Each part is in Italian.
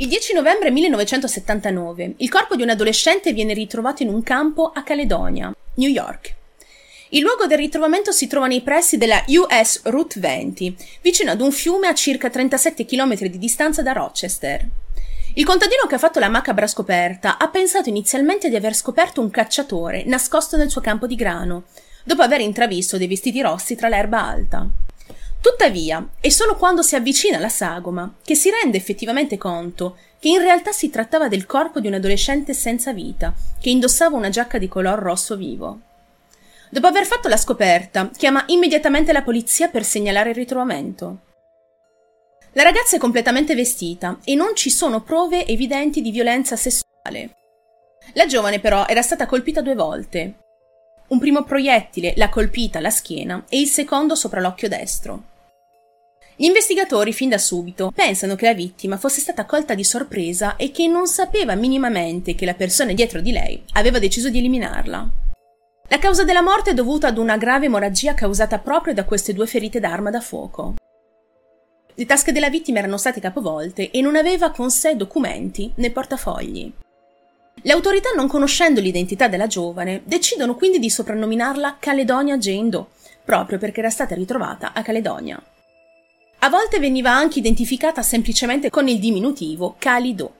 Il 10 novembre 1979 il corpo di un adolescente viene ritrovato in un campo a Caledonia, New York. Il luogo del ritrovamento si trova nei pressi della US Route 20, vicino ad un fiume a circa 37 km di distanza da Rochester. Il contadino che ha fatto la macabra scoperta ha pensato inizialmente di aver scoperto un cacciatore nascosto nel suo campo di grano, dopo aver intravisto dei vestiti rossi tra l'erba alta. Tuttavia, è solo quando si avvicina alla sagoma che si rende effettivamente conto che in realtà si trattava del corpo di un adolescente senza vita, che indossava una giacca di color rosso vivo. Dopo aver fatto la scoperta, chiama immediatamente la polizia per segnalare il ritrovamento. La ragazza è completamente vestita e non ci sono prove evidenti di violenza sessuale. La giovane però era stata colpita due volte. Un primo proiettile l'ha colpita alla schiena e il secondo sopra l'occhio destro. Gli investigatori fin da subito pensano che la vittima fosse stata colta di sorpresa e che non sapeva minimamente che la persona dietro di lei aveva deciso di eliminarla. La causa della morte è dovuta ad una grave emorragia causata proprio da queste due ferite d'arma da fuoco. Le tasche della vittima erano state capovolte e non aveva con sé documenti né portafogli. Le autorità, non conoscendo l'identità della giovane, decidono quindi di soprannominarla Caledonia Jane Doe, proprio perché era stata ritrovata a Caledonia. A volte veniva anche identificata semplicemente con il diminutivo Cali Doe.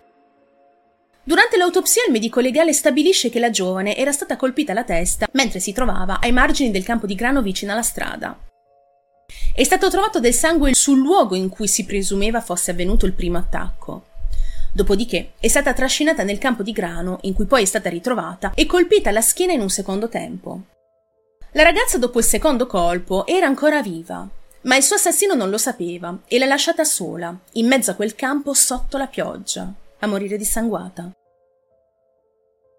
Durante l'autopsia il medico legale stabilisce che la giovane era stata colpita alla testa mentre si trovava ai margini del campo di grano vicino alla strada. È stato trovato del sangue sul luogo in cui si presumeva fosse avvenuto il primo attacco. Dopodiché è stata trascinata nel campo di grano, in cui poi è stata ritrovata, e colpita alla schiena in un secondo tempo. La ragazza dopo il secondo colpo era ancora viva, ma il suo assassino non lo sapeva e l'ha lasciata sola, in mezzo a quel campo sotto la pioggia, a morire dissanguata.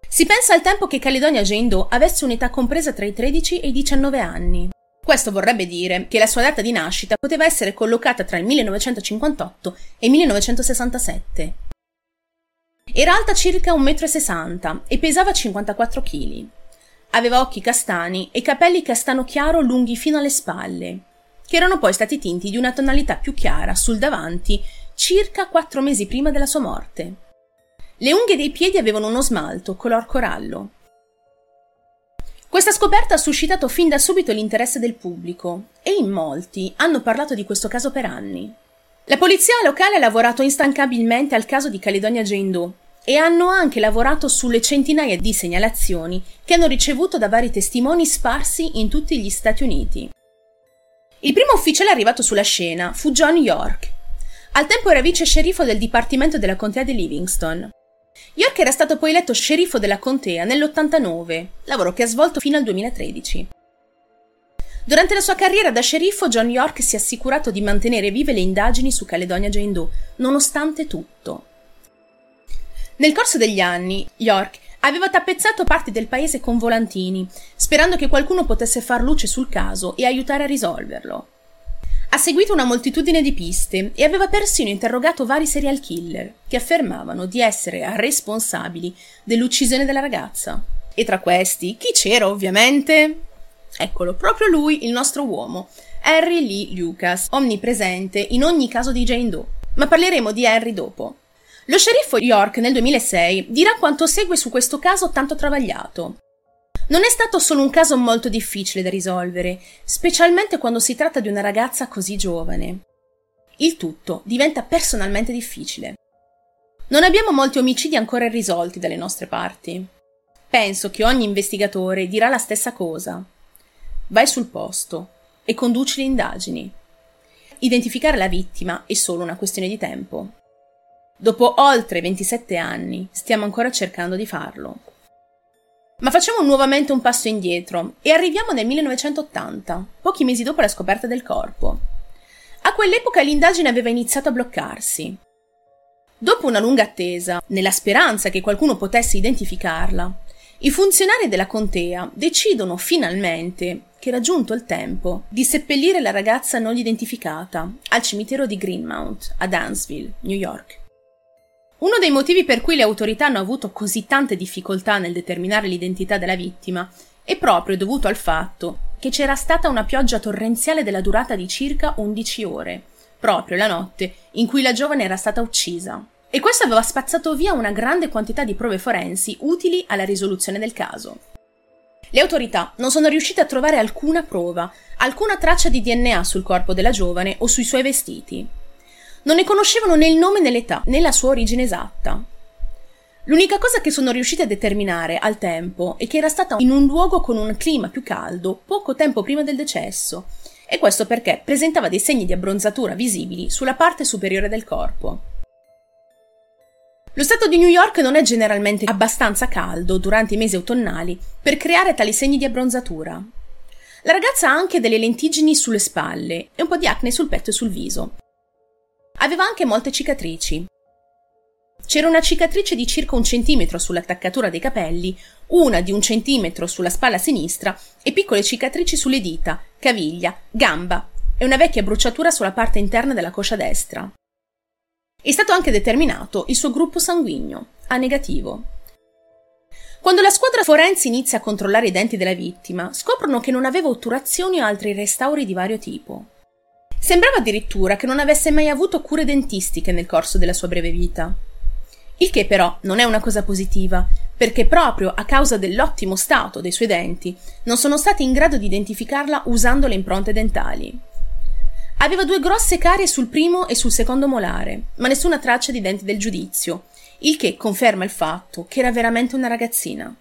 Si pensa al tempo che Caledonia Doe avesse un'età compresa tra i 13 e i 19 anni. Questo vorrebbe dire che la sua data di nascita poteva essere collocata tra il 1958 e il 1967. Era alta circa 1,60 m e pesava 54 kg. Aveva occhi castani e capelli castano chiaro lunghi fino alle spalle, che erano poi stati tinti di una tonalità più chiara sul davanti circa quattro mesi prima della sua morte. Le unghie dei piedi avevano uno smalto color corallo. Questa scoperta ha suscitato fin da subito l'interesse del pubblico e in molti hanno parlato di questo caso per anni. La polizia locale ha lavorato instancabilmente al caso di Caledonia Jane Doe e hanno anche lavorato sulle centinaia di segnalazioni che hanno ricevuto da vari testimoni sparsi in tutti gli Stati Uniti. Il primo ufficiale arrivato sulla scena fu John York. Al tempo era vice sceriffo del dipartimento della contea di Livingston. York era stato poi eletto sceriffo della contea nell'89, lavoro che ha svolto fino al 2013. Durante la sua carriera da sceriffo, John York si è assicurato di mantenere vive le indagini su Caledonia Jane Doe, nonostante tutto. Nel corso degli anni, York aveva tappezzato parti del paese con volantini, sperando che qualcuno potesse far luce sul caso e aiutare a risolverlo. Ha seguito una moltitudine di piste e aveva persino interrogato vari serial killer che affermavano di essere responsabili dell'uccisione della ragazza. E tra questi, chi c'era ovviamente? Eccolo, proprio lui, il nostro uomo, Harry Lee Lucas, onnipresente in ogni caso di Jane Doe. Ma parleremo di Harry dopo. Lo sceriffo York nel 2006 dirà quanto segue su questo caso tanto travagliato. Non è stato solo un caso molto difficile da risolvere, specialmente quando si tratta di una ragazza così giovane. Il tutto diventa personalmente difficile. Non abbiamo molti omicidi ancora irrisolti dalle nostre parti. Penso che ogni investigatore dirà la stessa cosa. Vai sul posto e conduci le indagini. Identificare la vittima è solo una questione di tempo. Dopo oltre 27 anni stiamo ancora cercando di farlo. Ma facciamo nuovamente un passo indietro e arriviamo nel 1980, pochi mesi dopo la scoperta del corpo. A quell'epoca l'indagine aveva iniziato a bloccarsi. Dopo una lunga attesa, nella speranza che qualcuno potesse identificarla, i funzionari della contea decidono finalmente che era giunto il tempo di seppellire la ragazza non identificata al cimitero di Greenmount, a Dansville, New York. Uno dei motivi per cui le autorità hanno avuto così tante difficoltà nel determinare l'identità della vittima è proprio dovuto al fatto che c'era stata una pioggia torrenziale della durata di circa 11 ore, proprio la notte in cui la giovane era stata uccisa. e questo aveva spazzato via una grande quantità di prove forensi utili alla risoluzione del caso. Le autorità non sono riuscite a trovare alcuna prova, alcuna traccia di DNA sul corpo della giovane o sui suoi vestiti. Non ne conoscevano né il nome né l'età, né la sua origine esatta. L'unica cosa che sono riusciti a determinare al tempo è che era stata in un luogo con un clima più caldo poco tempo prima del decesso, e questo perché presentava dei segni di abbronzatura visibili sulla parte superiore del corpo. Lo stato di New York non è generalmente abbastanza caldo durante i mesi autunnali per creare tali segni di abbronzatura. La ragazza ha anche delle lentiggini sulle spalle e un po' di acne sul petto e sul viso. Aveva anche molte cicatrici, c'era una cicatrice di circa un centimetro sull'attaccatura dei capelli, una di un centimetro sulla spalla sinistra e piccole cicatrici sulle dita, caviglia, gamba e una vecchia bruciatura sulla parte interna della coscia destra. È stato anche determinato il suo gruppo sanguigno, A negativo. Quando la squadra forense inizia a controllare i denti della vittima, scoprono che non aveva otturazioni o altri restauri di vario tipo. Sembrava addirittura che non avesse mai avuto cure dentistiche nel corso della sua breve vita. Il che però non è una cosa positiva, perché proprio a causa dell'ottimo stato dei suoi denti non sono stati in grado di identificarla usando le impronte dentali. Aveva due grosse carie sul primo e sul secondo molare, ma nessuna traccia di denti del giudizio, il che conferma il fatto che era veramente una ragazzina.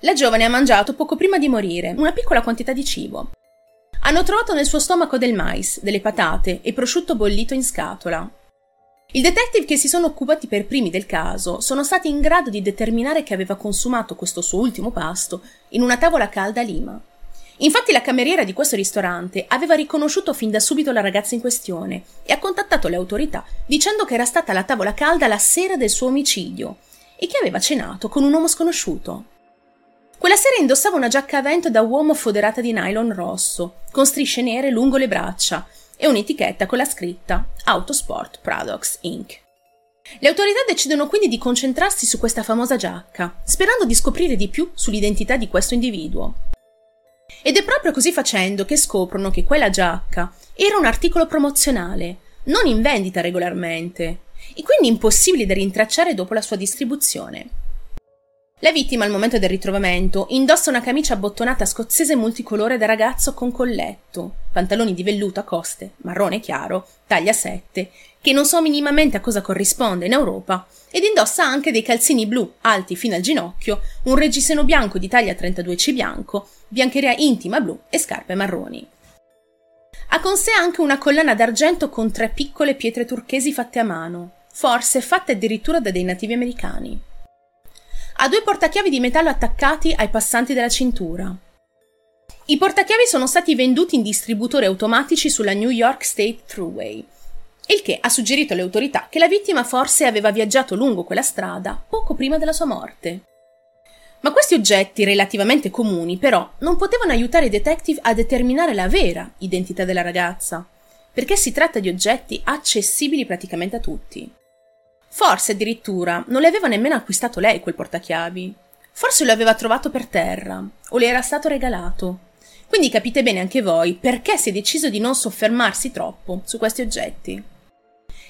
La giovane ha mangiato poco prima di morire una piccola quantità di cibo. Hanno trovato nel suo stomaco del mais, delle patate e prosciutto bollito in scatola, i detective che si sono occupati per primi del caso sono stati in grado di determinare che aveva consumato questo suo ultimo pasto in una tavola calda a Lima. Infatti la cameriera di questo ristorante aveva riconosciuto fin da subito la ragazza in questione e ha contattato le autorità dicendo che era stata alla tavola calda la sera del suo omicidio e che aveva cenato con un uomo sconosciuto. Quella sera indossava una giacca a vento da uomo foderata di nylon rosso, con strisce nere lungo le braccia e un'etichetta con la scritta Autosport Products Inc. Le autorità decidono quindi di concentrarsi su questa famosa giacca, sperando di scoprire di più sull'identità di questo individuo. Ed è proprio così facendo che scoprono che quella giacca era un articolo promozionale, non in vendita regolarmente, e quindi impossibile da rintracciare dopo la sua distribuzione. La vittima al momento del ritrovamento indossa una camicia abbottonata scozzese multicolore da ragazzo con colletto, pantaloni di velluto a coste, marrone chiaro, taglia 7, che non so minimamente a cosa corrisponde in Europa, ed indossa anche dei calzini blu alti fino al ginocchio, un reggiseno bianco di taglia 32C bianco, biancheria intima blu e scarpe marroni. Ha con sé anche una collana d'argento con tre piccole pietre turchesi fatte a mano, forse fatte addirittura da dei nativi americani. Ha due portachiavi di metallo attaccati ai passanti della cintura. I portachiavi sono stati venduti in distributori automatici sulla New York State Thruway, il che ha suggerito alle autorità che la vittima forse aveva viaggiato lungo quella strada poco prima della sua morte. Ma questi oggetti, relativamente comuni, però, non potevano aiutare i detective a determinare la vera identità della ragazza, perché si tratta di oggetti accessibili praticamente a tutti. Forse addirittura non le aveva nemmeno acquistato lei quel portachiavi. Forse lo aveva trovato per terra o le era stato regalato. Quindi capite bene anche voi perché si è deciso di non soffermarsi troppo su questi oggetti.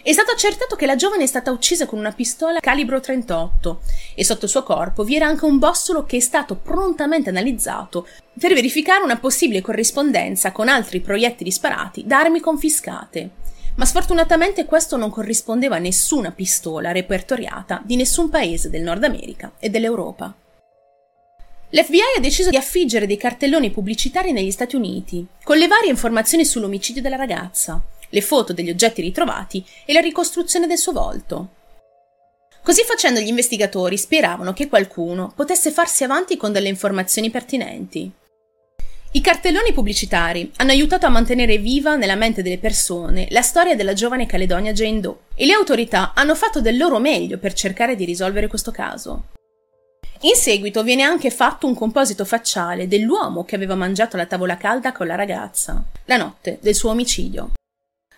È stato accertato che la giovane è stata uccisa con una pistola calibro 38 e sotto il suo corpo vi era anche un bossolo che è stato prontamente analizzato per verificare una possibile corrispondenza con altri proiettili sparati da armi confiscate ma sfortunatamente questo non corrispondeva a nessuna pistola repertoriata di nessun paese del Nord America e dell'Europa. L'FBI ha deciso di affiggere dei cartelloni pubblicitari negli Stati Uniti, con le varie informazioni sull'omicidio della ragazza, le foto degli oggetti ritrovati e la ricostruzione del suo volto. Così facendo gli investigatori speravano che qualcuno potesse farsi avanti con delle informazioni pertinenti. I cartelloni pubblicitari hanno aiutato a mantenere viva nella mente delle persone la storia della giovane Caledonia Jane Doe e le autorità hanno fatto del loro meglio per cercare di risolvere questo caso. In seguito viene anche fatto un composito facciale dell'uomo che aveva mangiato la tavola calda con la ragazza, la notte del suo omicidio.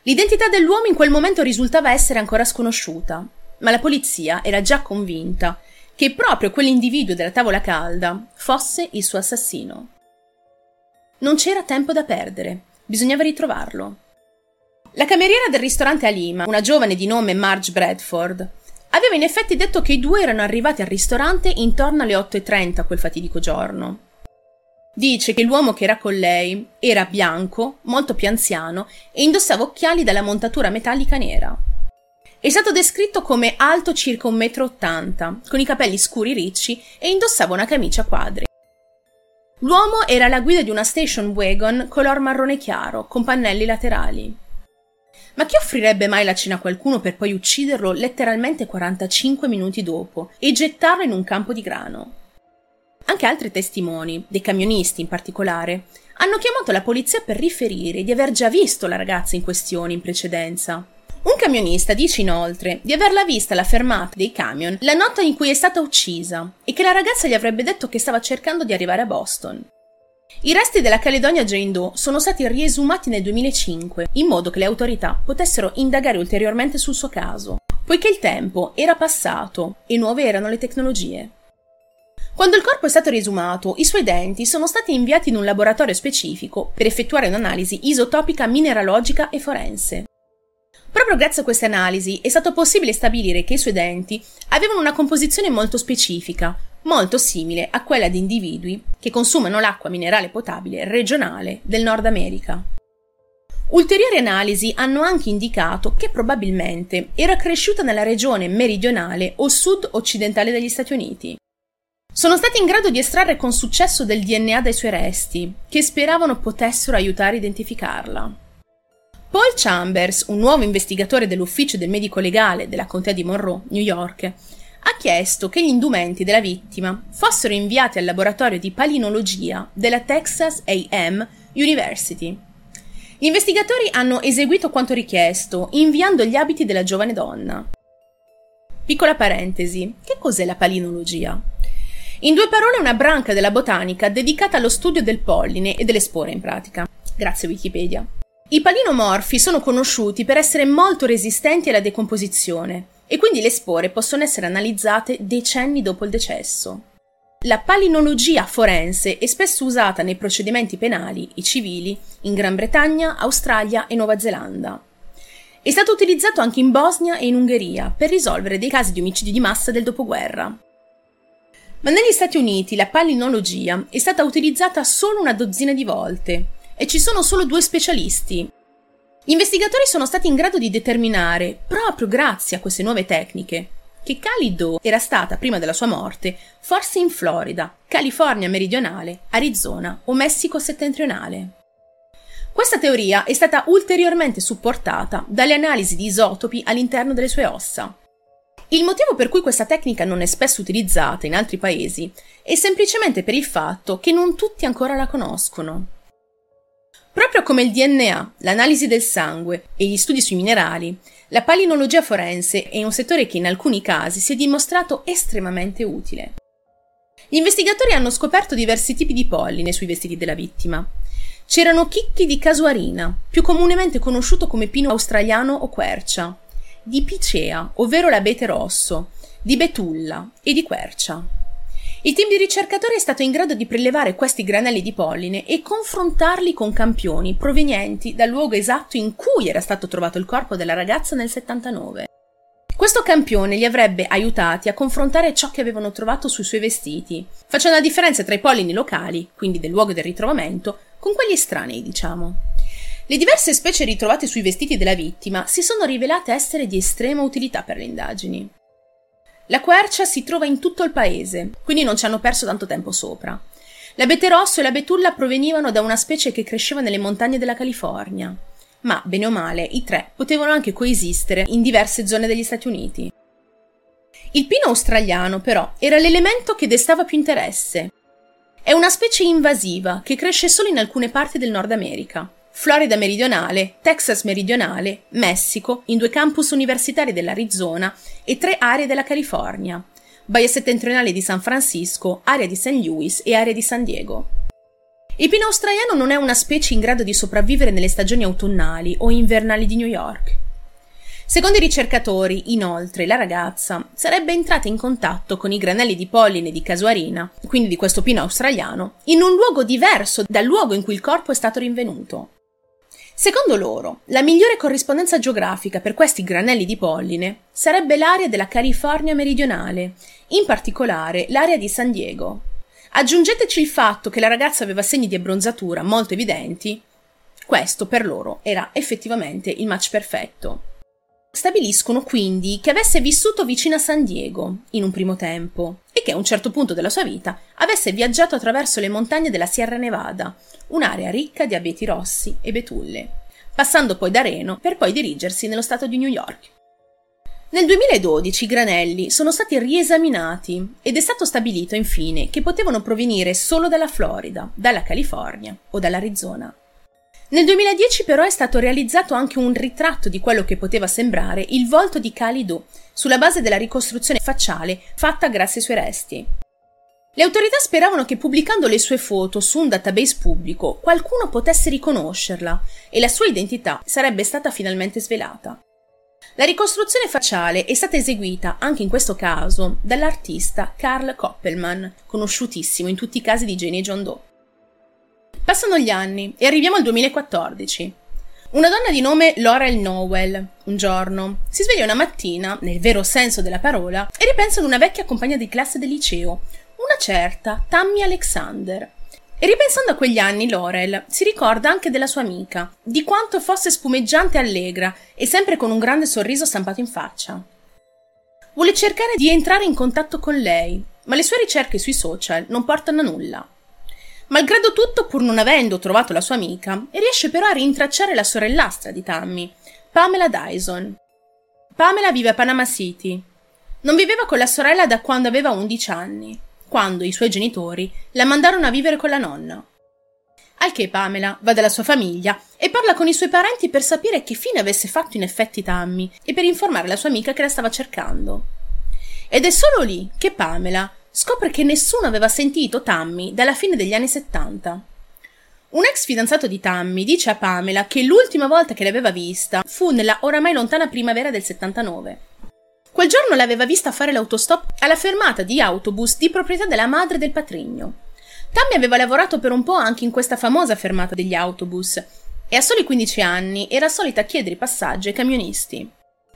L'identità dell'uomo in quel momento risultava essere ancora sconosciuta, ma la polizia era già convinta che proprio quell'individuo della tavola calda fosse il suo assassino. Non c'era tempo da perdere, bisognava ritrovarlo. La cameriera del ristorante Alima, una giovane di nome Marge Bradford, aveva in effetti detto che i due erano arrivati al ristorante intorno alle 8.30 quel fatidico giorno. Dice che l'uomo che era con lei era bianco, molto più anziano e indossava occhiali dalla montatura metallica nera. È stato descritto come alto circa 1,80 m, con i capelli scuri ricci e indossava una camicia a quadri. L'uomo era alla guida di una station wagon color marrone chiaro, con pannelli laterali. Ma chi offrirebbe mai la cena a qualcuno per poi ucciderlo letteralmente 45 minuti dopo e gettarlo in un campo di grano? Anche altri testimoni, dei camionisti in particolare, hanno chiamato la polizia per riferire di aver già visto la ragazza in questione in precedenza. Un camionista dice inoltre di averla vista alla fermata dei camion la notte in cui è stata uccisa e che la ragazza gli avrebbe detto che stava cercando di arrivare a Boston. I resti della Caledonia Jane Doe sono stati riesumati nel 2005 in modo che le autorità potessero indagare ulteriormente sul suo caso, poiché il tempo era passato e nuove erano le tecnologie. Quando il corpo è stato riesumato, i suoi denti sono stati inviati in un laboratorio specifico per effettuare un'analisi isotopica mineralogica e forense. Proprio grazie a queste analisi è stato possibile stabilire che i suoi denti avevano una composizione molto specifica, molto simile a quella di individui che consumano l'acqua minerale potabile regionale del Nord America. Ulteriori analisi hanno anche indicato che probabilmente era cresciuta nella regione meridionale o sud-occidentale degli Stati Uniti. Sono stati in grado di estrarre con successo del DNA dai suoi resti, che speravano potessero aiutare a identificarla. Paul Chambers, un nuovo investigatore dell'ufficio del medico legale della contea di Monroe, New York, ha chiesto che gli indumenti della vittima fossero inviati al laboratorio di palinologia della Texas AM University. Gli investigatori hanno eseguito quanto richiesto, inviando gli abiti della giovane donna. Piccola parentesi, che cos'è la palinologia? In due parole, una branca della botanica dedicata allo studio del polline e delle spore in pratica. Grazie Wikipedia. I palinomorfi sono conosciuti per essere molto resistenti alla decomposizione e quindi le spore possono essere analizzate decenni dopo il decesso. La palinologia forense è spesso usata nei procedimenti penali e civili in Gran Bretagna, Australia e Nuova Zelanda. È stato utilizzato anche in Bosnia e in Ungheria per risolvere dei casi di omicidi di massa del dopoguerra. Ma negli Stati Uniti la palinologia è stata utilizzata solo una dozzina di volte e ci sono solo due specialisti. Gli investigatori sono stati in grado di determinare, proprio grazie a queste nuove tecniche, che Cali Doe era stata, prima della sua morte, forse in Florida, California meridionale, Arizona o Messico settentrionale. Questa teoria è stata ulteriormente supportata dalle analisi di isotopi all'interno delle sue ossa. Il motivo per cui questa tecnica non è spesso utilizzata in altri paesi è semplicemente per il fatto che non tutti ancora la conoscono. Proprio come il DNA, l'analisi del sangue e gli studi sui minerali, la palinologia forense è un settore che in alcuni casi si è dimostrato estremamente utile. Gli investigatori hanno scoperto diversi tipi di polline sui vestiti della vittima. C'erano chicchi di casuarina, più comunemente conosciuto come pino australiano o quercia, di picea, ovvero l'abete rosso, di betulla e di quercia. Il team di ricercatori è stato in grado di prelevare questi granelli di polline e confrontarli con campioni provenienti dal luogo esatto in cui era stato trovato il corpo della ragazza nel 79. Questo campione li avrebbe aiutati a confrontare ciò che avevano trovato sui suoi vestiti, facendo la differenza tra i pollini locali, quindi del luogo del ritrovamento, con quelli estranei, diciamo. Le diverse specie ritrovate sui vestiti della vittima si sono rivelate essere di estrema utilità per le indagini. La quercia si trova in tutto il paese, quindi non ci hanno perso tanto tempo sopra. L'abete rosso e la betulla provenivano da una specie che cresceva nelle montagne della California, ma, bene o male, i tre potevano anche coesistere in diverse zone degli Stati Uniti. Il pino australiano, però, era l'elemento che destava più interesse. È una specie invasiva che cresce solo in alcune parti del Nord America. Florida meridionale, Texas meridionale, Messico, in due campus universitari dell'Arizona e tre aree della California, Baia settentrionale di San Francisco, area di St. Louis e area di San Diego. Il pino australiano non è una specie in grado di sopravvivere nelle stagioni autunnali o invernali di New York. Secondo i ricercatori, inoltre, la ragazza sarebbe entrata in contatto con i granelli di polline di casuarina, quindi di questo pino australiano, in un luogo diverso dal luogo in cui il corpo è stato rinvenuto. Secondo loro, la migliore corrispondenza geografica per questi granelli di polline sarebbe l'area della California meridionale, in particolare l'area di San Diego. Aggiungeteci il fatto che la ragazza aveva segni di abbronzatura molto evidenti. Questo per loro era effettivamente il match perfetto. Stabiliscono quindi che avesse vissuto vicino a San Diego in un primo tempo e che a un certo punto della sua vita avesse viaggiato attraverso le montagne della Sierra Nevada, un'area ricca di abeti rossi e betulle, passando poi da Reno per poi dirigersi nello stato di New York. Nel 2012 i granelli sono stati riesaminati ed è stato stabilito infine che potevano provenire solo dalla Florida, dalla California o dall'Arizona. Nel 2010 però è stato realizzato anche un ritratto di quello che poteva sembrare il volto di Calido, sulla base della ricostruzione facciale fatta grazie ai suoi resti. Le autorità speravano che pubblicando le sue foto su un database pubblico qualcuno potesse riconoscerla e la sua identità sarebbe stata finalmente svelata. La ricostruzione facciale è stata eseguita, anche in questo caso, dall'artista Carl Koppelman, conosciutissimo in tutti i casi di Jane e John Doe. Passano gli anni e arriviamo al 2014. Una donna di nome Laurel Nowell, un giorno, si sveglia una mattina, nel vero senso della parola, e ripensa ad una vecchia compagna di classe del liceo, una certa Tammy Alexander. E ripensando a quegli anni, Laurel si ricorda anche della sua amica, di quanto fosse spumeggiante e allegra e sempre con un grande sorriso stampato in faccia. Vuole cercare di entrare in contatto con lei, ma le sue ricerche sui social non portano a nulla. Malgrado tutto, pur non avendo trovato la sua amica, riesce però a rintracciare la sorellastra di Tammy, Pamela Dyson. Pamela vive a Panama City. Non viveva con la sorella da quando aveva 11 anni quando i suoi genitori la mandarono a vivere con la nonna. Al che Pamela va dalla sua famiglia e parla con i suoi parenti per sapere che fine avesse fatto in effetti Tammy e per informare la sua amica che la stava cercando. Ed è solo lì che Pamela scopre che nessuno aveva sentito Tammy dalla fine degli anni 70. Un ex fidanzato di Tammy dice a Pamela che l'ultima volta che l'aveva vista fu nella oramai lontana primavera del 79. Quel giorno l'aveva vista fare l'autostop alla fermata di autobus di proprietà della madre del patrigno. Tammy aveva lavorato per un po' anche in questa famosa fermata degli autobus e a soli 15 anni era solita chiedere passaggio ai camionisti.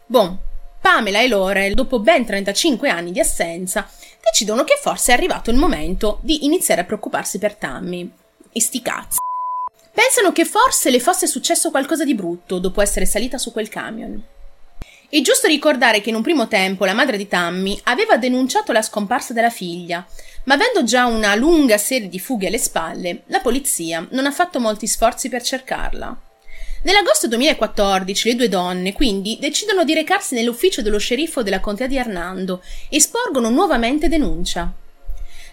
Bon, Pamela e Laurel, dopo ben 35 anni di assenza, decidono che forse è arrivato il momento di iniziare a preoccuparsi per Tammy. E sti cazzi. Pensano che forse le fosse successo qualcosa di brutto dopo essere salita su quel camion. È giusto ricordare che in un primo tempo la madre di Tammy aveva denunciato la scomparsa della figlia, ma avendo già una lunga serie di fughe alle spalle, la polizia non ha fatto molti sforzi per cercarla. Nell'agosto 2014 le due donne quindi decidono di recarsi nell'ufficio dello sceriffo della contea di Hernando e sporgono nuovamente denuncia.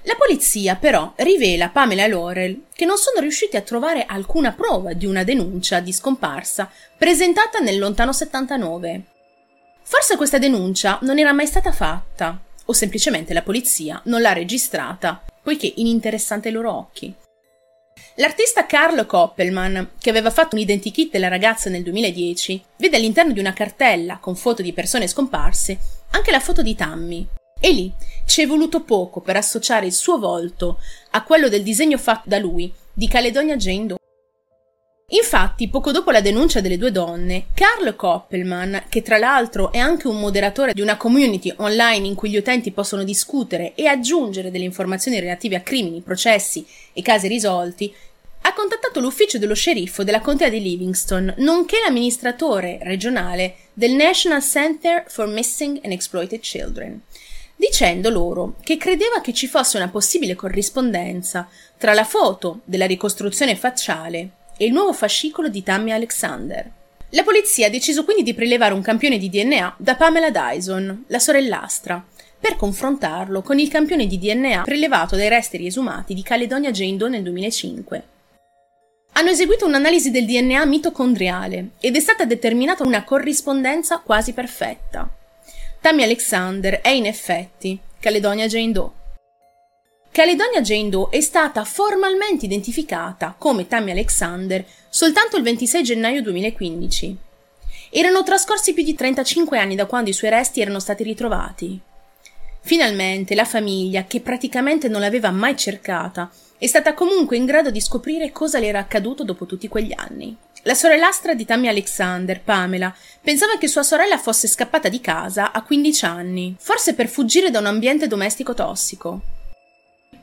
La polizia però rivela a Pamela e Laurel che non sono riusciti a trovare alcuna prova di una denuncia di scomparsa presentata nel lontano 79. Forse questa denuncia non era mai stata fatta, o semplicemente la polizia non l'ha registrata, poiché ininteressante ai loro occhi. L'artista Carlo Koppelman, che aveva fatto un identikit della ragazza nel 2010, vede all'interno di una cartella con foto di persone scomparse anche la foto di Tammy. E lì ci è voluto poco per associare il suo volto a quello del disegno fatto da lui di Caledonia Jane Doe. Infatti, poco dopo la denuncia delle due donne, Carl Koppelman, che tra l'altro è anche un moderatore di una community online in cui gli utenti possono discutere e aggiungere delle informazioni relative a crimini, processi e casi risolti, ha contattato l'ufficio dello sceriffo della contea di Livingston, nonché l'amministratore regionale del National Center for Missing and Exploited Children, dicendo loro che credeva che ci fosse una possibile corrispondenza tra la foto della ricostruzione facciale e il nuovo fascicolo di Tammy Alexander. La polizia ha deciso quindi di prelevare un campione di DNA da Pamela Dyson, la sorellastra, per confrontarlo con il campione di DNA prelevato dai resti riesumati di Caledonia Jane Doe nel 2005. Hanno eseguito un'analisi del DNA mitocondriale ed è stata determinata una corrispondenza quasi perfetta. Tammy Alexander è in effetti Caledonia Jane Doe. Caledonia Jane Doe è stata formalmente identificata come Tammy Alexander soltanto il 26 gennaio 2015. Erano trascorsi più di 35 anni da quando i suoi resti erano stati ritrovati. Finalmente la famiglia, che praticamente non l'aveva mai cercata, è stata comunque in grado di scoprire cosa le era accaduto dopo tutti quegli anni. La sorellastra di Tammy Alexander, Pamela, pensava che sua sorella fosse scappata di casa a 15 anni, forse per fuggire da un ambiente domestico tossico.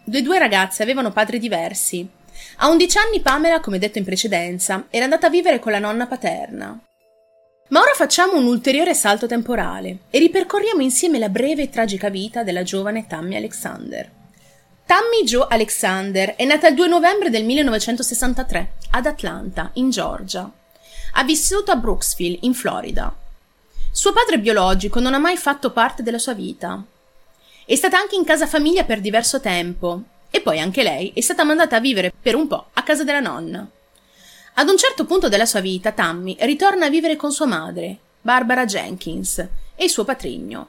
Le due ragazze avevano padri diversi. A 11 anni Pamela, come detto in precedenza, era andata a vivere con la nonna paterna. Ma ora facciamo un ulteriore salto temporale e ripercorriamo insieme la breve e tragica vita della giovane Tammy Alexander. Tammy Jo Alexander è nata il 2 novembre del 1963 ad Atlanta, in Georgia. Ha vissuto a Brooksville, in Florida. Suo padre biologico non ha mai fatto parte della sua vita. È stata anche in casa famiglia per diverso tempo e poi anche lei è stata mandata a vivere per un po' a casa della nonna. Ad un certo punto della sua vita, Tammy ritorna a vivere con sua madre, Barbara Jenkins, e il suo patrigno,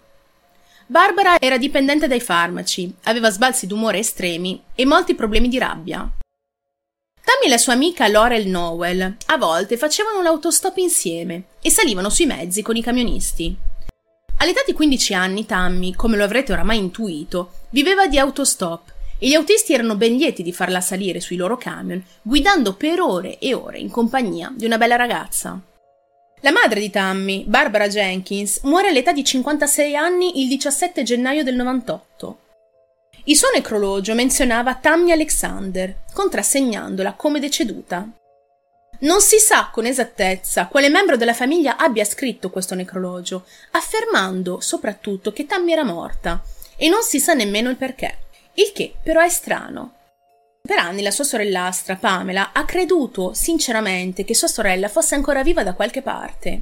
Barbara era dipendente dai farmaci, aveva sbalzi d'umore estremi e molti problemi di rabbia. Tammy e la sua amica Laurel Nowell a volte facevano l'autostop insieme e salivano sui mezzi con i camionisti. All'età di 15 anni Tammy, come lo avrete oramai intuito, viveva di autostop e gli autisti erano ben lieti di farla salire sui loro camion, guidando per ore e ore in compagnia di una bella ragazza. La madre di Tammy, Barbara Jenkins, muore all'età di 56 anni il 17 gennaio del 98. Il suo necrologio menzionava Tammy Alexander, contrassegnandola come deceduta. Non si sa con esattezza quale membro della famiglia abbia scritto questo necrologio, affermando soprattutto che Tammy era morta, e non si sa nemmeno il perché, il che però è strano, per anni la sua sorellastra, Pamela, ha creduto sinceramente che sua sorella fosse ancora viva da qualche parte.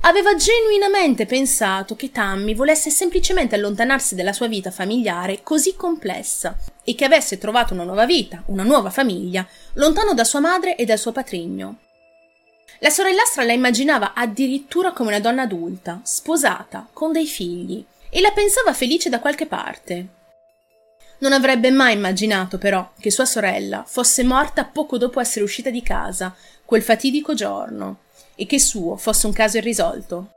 Aveva genuinamente pensato che Tammy volesse semplicemente allontanarsi dalla sua vita familiare così complessa e che avesse trovato una nuova vita, una nuova famiglia, lontano da sua madre e dal suo patrigno. La sorellastra la immaginava addirittura come una donna adulta, sposata, con dei figli, e la pensava felice da qualche parte. Non avrebbe mai immaginato, però, che sua sorella fosse morta poco dopo essere uscita di casa, quel fatidico giorno, e che suo fosse un caso irrisolto.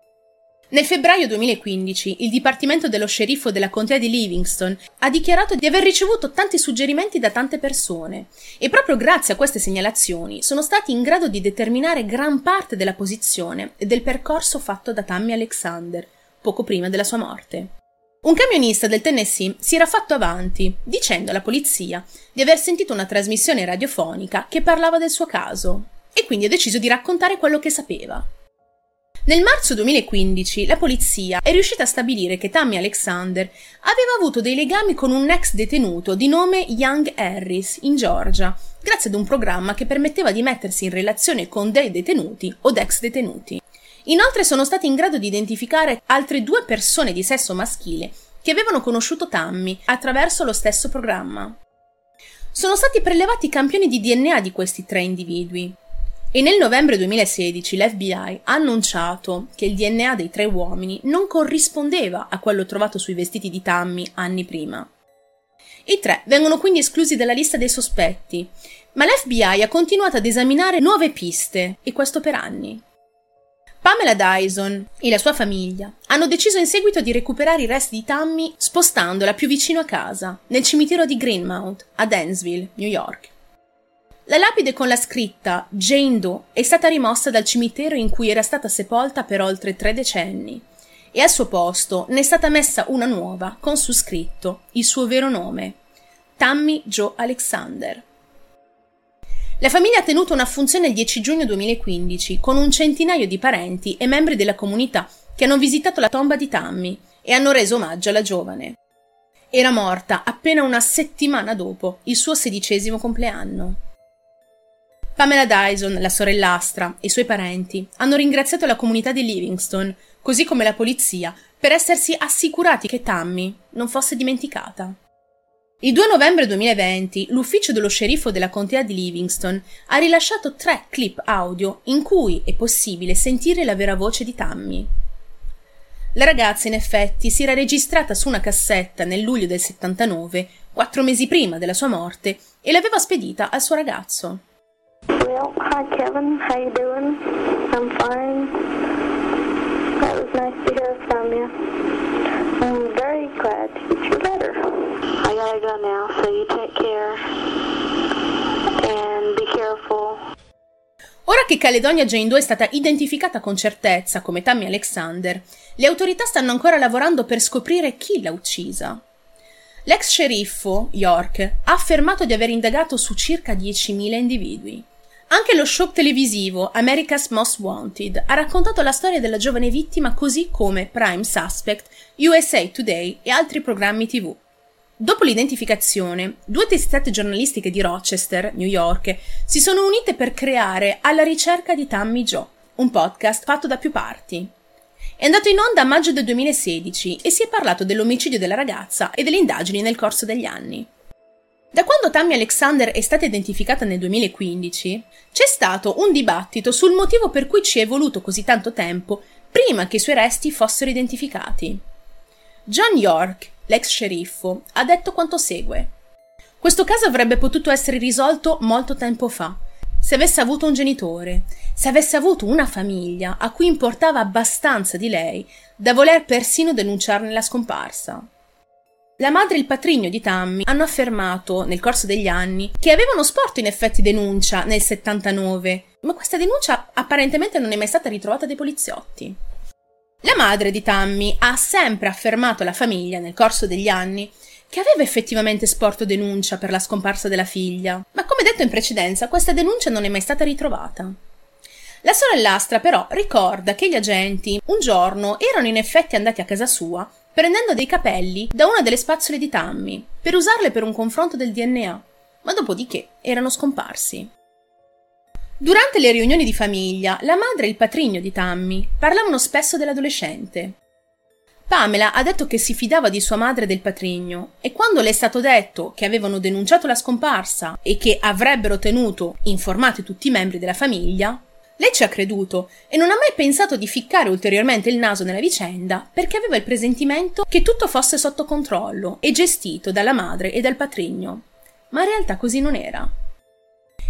Nel febbraio 2015 il Dipartimento dello Sceriffo della Contea di Livingston ha dichiarato di aver ricevuto tanti suggerimenti da tante persone e proprio grazie a queste segnalazioni sono stati in grado di determinare gran parte della posizione e del percorso fatto da Tammy Alexander poco prima della sua morte. Un camionista del Tennessee si era fatto avanti, dicendo alla polizia di aver sentito una trasmissione radiofonica che parlava del suo caso, e quindi ha deciso di raccontare quello che sapeva. Nel marzo 2015 la polizia è riuscita a stabilire che Tammy Alexander aveva avuto dei legami con un ex detenuto di nome Young Harris in Georgia, grazie ad un programma che permetteva di mettersi in relazione con dei detenuti o ex detenuti. Inoltre sono stati in grado di identificare altre due persone di sesso maschile che avevano conosciuto Tammy attraverso lo stesso programma. Sono stati prelevati campioni di DNA di questi tre individui e nel novembre 2016 l'FBI ha annunciato che il DNA dei tre uomini non corrispondeva a quello trovato sui vestiti di Tammy anni prima. I tre vengono quindi esclusi dalla lista dei sospetti, ma l'FBI ha continuato ad esaminare nuove piste, e questo per anni. Pamela Dyson e la sua famiglia hanno deciso in seguito di recuperare i resti di Tammy spostandola più vicino a casa, nel cimitero di Greenmount, a Dansville, New York. La lapide con la scritta Jane Doe è stata rimossa dal cimitero in cui era stata sepolta per oltre tre decenni e al suo posto ne è stata messa una nuova con su scritto il suo vero nome, Tammy Joe Alexander. La famiglia ha tenuto una funzione il 10 giugno 2015 con un centinaio di parenti e membri della comunità che hanno visitato la tomba di Tammy e hanno reso omaggio alla giovane. Era morta appena una settimana dopo il suo sedicesimo compleanno. Pamela Dyson, la sorellastra e i suoi parenti hanno ringraziato la comunità di Livingston, così come la polizia, per essersi assicurati che Tammy non fosse dimenticata. Il 2 novembre 2020 l'ufficio dello sceriffo della contea di Livingston ha rilasciato tre clip audio in cui è possibile sentire la vera voce di Tammy. La ragazza in effetti si era registrata su una cassetta nel luglio del 79, quattro mesi prima della sua morte, e l'aveva spedita al suo ragazzo. Well, hi Kevin, how you doing? I'm fine. That was nice to hear from you. I'm very glad to gotta go now, so you take care. And be careful. Ora che Caledonia Jane 2 è stata identificata con certezza come Tammy Alexander, le autorità stanno ancora lavorando per scoprire chi l'ha uccisa. L'ex sceriffo, York, ha affermato di aver indagato su circa 10.000 individui. Anche lo show televisivo America's Most Wanted ha raccontato la storia della giovane vittima così come Prime Suspect, USA Today e altri programmi tv. Dopo l'identificazione, due testate giornalistiche di Rochester, New York, si sono unite per creare Alla ricerca di Tammy Joe, un podcast fatto da più parti. È andato in onda a maggio del 2016 e si è parlato dell'omicidio della ragazza e delle indagini nel corso degli anni. Da quando Tammy Alexander è stata identificata nel 2015, c'è stato un dibattito sul motivo per cui ci è voluto così tanto tempo prima che i suoi resti fossero identificati. John York, l'ex sceriffo, ha detto quanto segue. Questo caso avrebbe potuto essere risolto molto tempo fa, se avesse avuto un genitore, se avesse avuto una famiglia a cui importava abbastanza di lei da voler persino denunciarne la scomparsa. La madre e il patrigno di Tammy hanno affermato, nel corso degli anni, che avevano sporto in effetti denuncia nel 79, ma questa denuncia apparentemente non è mai stata ritrovata dai poliziotti. La madre di Tammy ha sempre affermato alla famiglia, nel corso degli anni, che aveva effettivamente sporto denuncia per la scomparsa della figlia, ma come detto in precedenza, questa denuncia non è mai stata ritrovata. La sorellastra però ricorda che gli agenti un giorno erano in effetti andati a casa sua prendendo dei capelli da una delle spazzole di Tammy per usarle per un confronto del DNA, ma dopodiché erano scomparsi. Durante le riunioni di famiglia, la madre e il patrigno di Tammy parlavano spesso dell'adolescente. Pamela ha detto che si fidava di sua madre e del patrigno e quando le è stato detto che avevano denunciato la scomparsa e che avrebbero tenuto informati tutti i membri della famiglia, lei ci ha creduto e non ha mai pensato di ficcare ulteriormente il naso nella vicenda perché aveva il presentimento che tutto fosse sotto controllo e gestito dalla madre e dal patrigno. Ma in realtà così non era.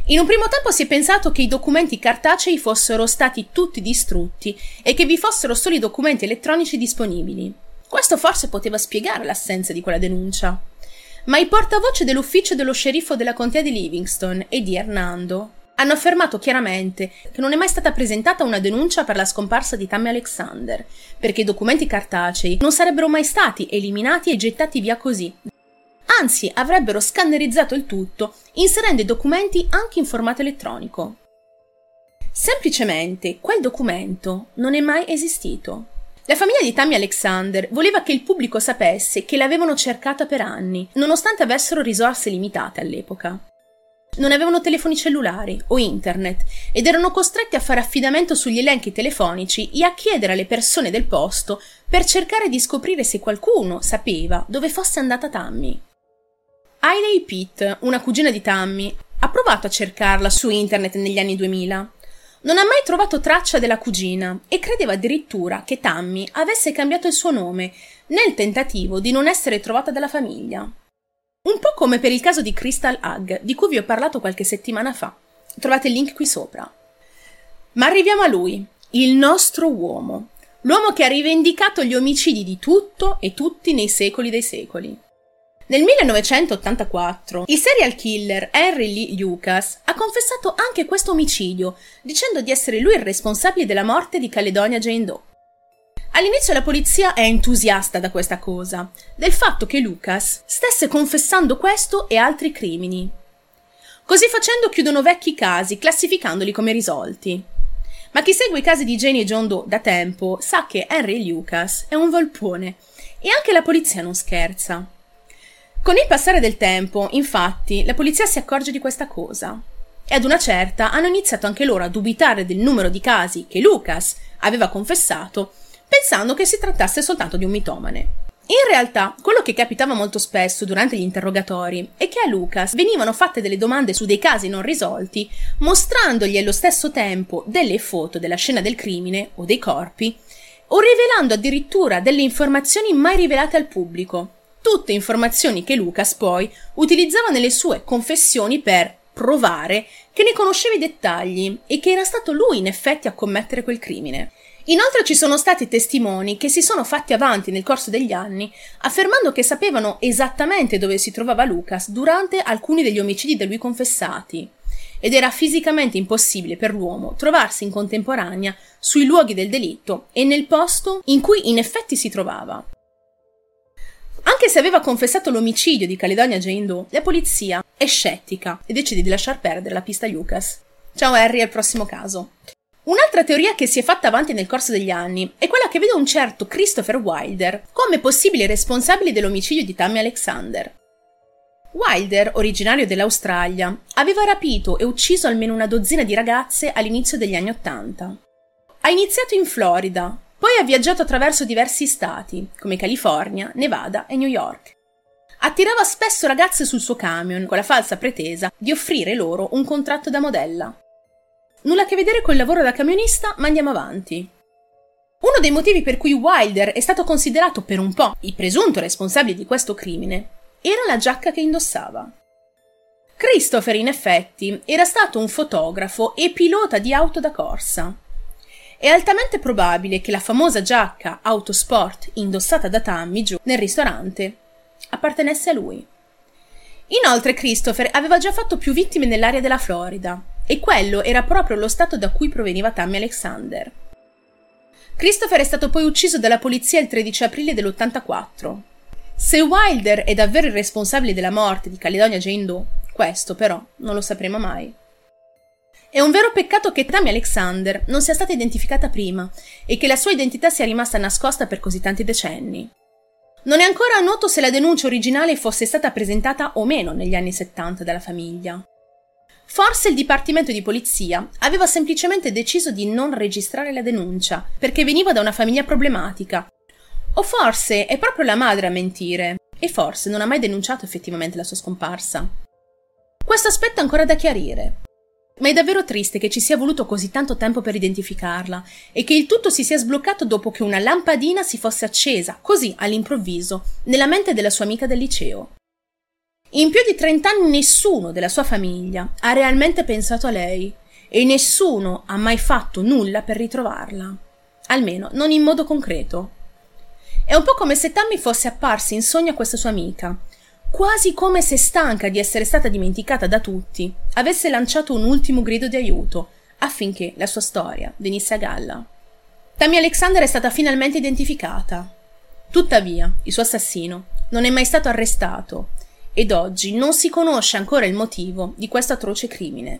In un primo tempo si è pensato che i documenti cartacei fossero stati tutti distrutti e che vi fossero solo i documenti elettronici disponibili. Questo forse poteva spiegare l'assenza di quella denuncia. Ma i portavoce dell'ufficio dello sceriffo della contea di Livingston e di Hernando hanno affermato chiaramente che non è mai stata presentata una denuncia per la scomparsa di Tammy Alexander, perché i documenti cartacei non sarebbero mai stati eliminati e gettati via così, anzi avrebbero scannerizzato il tutto inserendo i documenti anche in formato elettronico. Semplicemente quel documento non è mai esistito. La famiglia di Tammy Alexander voleva che il pubblico sapesse che l'avevano cercata per anni, nonostante avessero risorse limitate all'epoca. Non avevano telefoni cellulari o internet ed erano costretti a fare affidamento sugli elenchi telefonici e a chiedere alle persone del posto per cercare di scoprire se qualcuno sapeva dove fosse andata Tammy. Hailey Pitt, una cugina di Tammy, ha provato a cercarla su internet negli anni 2000. Non ha mai trovato traccia della cugina e credeva addirittura che Tammy avesse cambiato il suo nome nel tentativo di non essere trovata dalla famiglia. Un po' come per il caso di Crystal Hug, di cui vi ho parlato qualche settimana fa. Trovate il link qui sopra. Ma arriviamo a lui, il nostro uomo, l'uomo che ha rivendicato gli omicidi di tutto e tutti nei secoli dei secoli. Nel 1984 il serial killer Henry Lee Lucas ha confessato anche questo omicidio, dicendo di essere lui il responsabile della morte di Caledonia Jane Doe. All'inizio la polizia è entusiasta da questa cosa, del fatto che Lucas stesse confessando questo e altri crimini. Così facendo chiudono vecchi casi, classificandoli come risolti. Ma chi segue i casi di Jane e John Doe da tempo sa che Henry Lucas è un volpone e anche la polizia non scherza. Con il passare del tempo, infatti, la polizia si accorge di questa cosa. E ad una certa hanno iniziato anche loro a dubitare del numero di casi che Lucas aveva confessato, pensando che si trattasse soltanto di un mitomane. In realtà, quello che capitava molto spesso durante gli interrogatori è che a Lucas venivano fatte delle domande su dei casi non risolti, mostrandogli allo stesso tempo delle foto della scena del crimine o dei corpi, o rivelando addirittura delle informazioni mai rivelate al pubblico, tutte informazioni che Lucas poi utilizzava nelle sue confessioni per provare che ne conosceva i dettagli e che era stato lui in effetti a commettere quel crimine. Inoltre ci sono stati testimoni che si sono fatti avanti nel corso degli anni, affermando che sapevano esattamente dove si trovava Lucas durante alcuni degli omicidi da lui confessati. ed era fisicamente impossibile per l'uomo trovarsi in contemporanea sui luoghi del delitto e nel posto in cui in effetti si trovava. Anche se aveva confessato l'omicidio di Caledonia Jane Doe, la polizia è scettica e decide di lasciar perdere la pista Lucas. Ciao Harry, al prossimo caso. Un'altra teoria che si è fatta avanti nel corso degli anni è quella che vede un certo Christopher Wilder come possibile responsabile dell'omicidio di Tammy Alexander. Wilder, originario dell'Australia, aveva rapito e ucciso almeno una dozzina di ragazze all'inizio degli anni Ottanta. Ha iniziato in Florida, poi ha viaggiato attraverso diversi stati, come California, Nevada e New York. Attirava spesso ragazze sul suo camion con la falsa pretesa di offrire loro un contratto da modella. Nulla a che vedere col lavoro da camionista, ma andiamo avanti. Uno dei motivi per cui Wilder è stato considerato per un po' il presunto responsabile di questo crimine era la giacca che indossava. Christopher, in effetti, era stato un fotografo e pilota di auto da corsa. È altamente probabile che la famosa giacca autosport indossata da Tammy giù nel ristorante appartenesse a lui. Inoltre Christopher aveva già fatto più vittime nell'area della Florida e quello era proprio lo stato da cui proveniva Tammy Alexander. Christopher è stato poi ucciso dalla polizia il 13 aprile dell'84. Se Wilder è davvero il responsabile della morte di Caledonia Jane Doe, questo però non lo sapremo mai. È un vero peccato che Tammy Alexander non sia stata identificata prima e che la sua identità sia rimasta nascosta per così tanti decenni. Non è ancora noto se la denuncia originale fosse stata presentata o meno negli anni 70 dalla famiglia. Forse il Dipartimento di Polizia aveva semplicemente deciso di non registrare la denuncia perché veniva da una famiglia problematica. O forse è proprio la madre a mentire e forse non ha mai denunciato effettivamente la sua scomparsa. Questo aspetto è ancora da chiarire. Ma è davvero triste che ci sia voluto così tanto tempo per identificarla e che il tutto si sia sbloccato dopo che una lampadina si fosse accesa, così all'improvviso, nella mente della sua amica del liceo. In più di trent'anni nessuno della sua famiglia ha realmente pensato a lei e nessuno ha mai fatto nulla per ritrovarla. Almeno non in modo concreto. È un po' come se Tammy fosse apparsa in sogno a questa sua amica, quasi come se stanca di essere stata dimenticata da tutti, avesse lanciato un ultimo grido di aiuto affinché la sua storia venisse a galla. Tammy Alexander è stata finalmente identificata. Tuttavia, il suo assassino non è mai stato arrestato ed oggi non si conosce ancora il motivo di questo atroce crimine.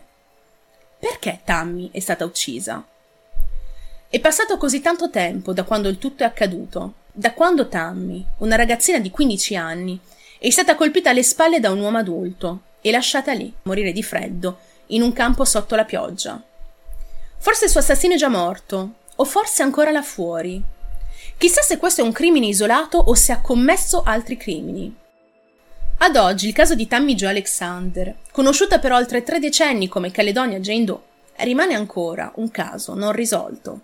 Perché Tammy è stata uccisa? È passato così tanto tempo da quando il tutto è accaduto, da quando Tammy, una ragazzina di 15 anni, è stata colpita alle spalle da un uomo adulto e lasciata lì, morire di freddo, in un campo sotto la pioggia. Forse il suo assassino è già morto, o forse ancora là fuori. Chissà se questo è un crimine isolato o se ha commesso altri crimini. Ad oggi il caso di Tammy Jo Alexander, conosciuta per oltre tre decenni come Caledonia Jane Doe, rimane ancora un caso non risolto.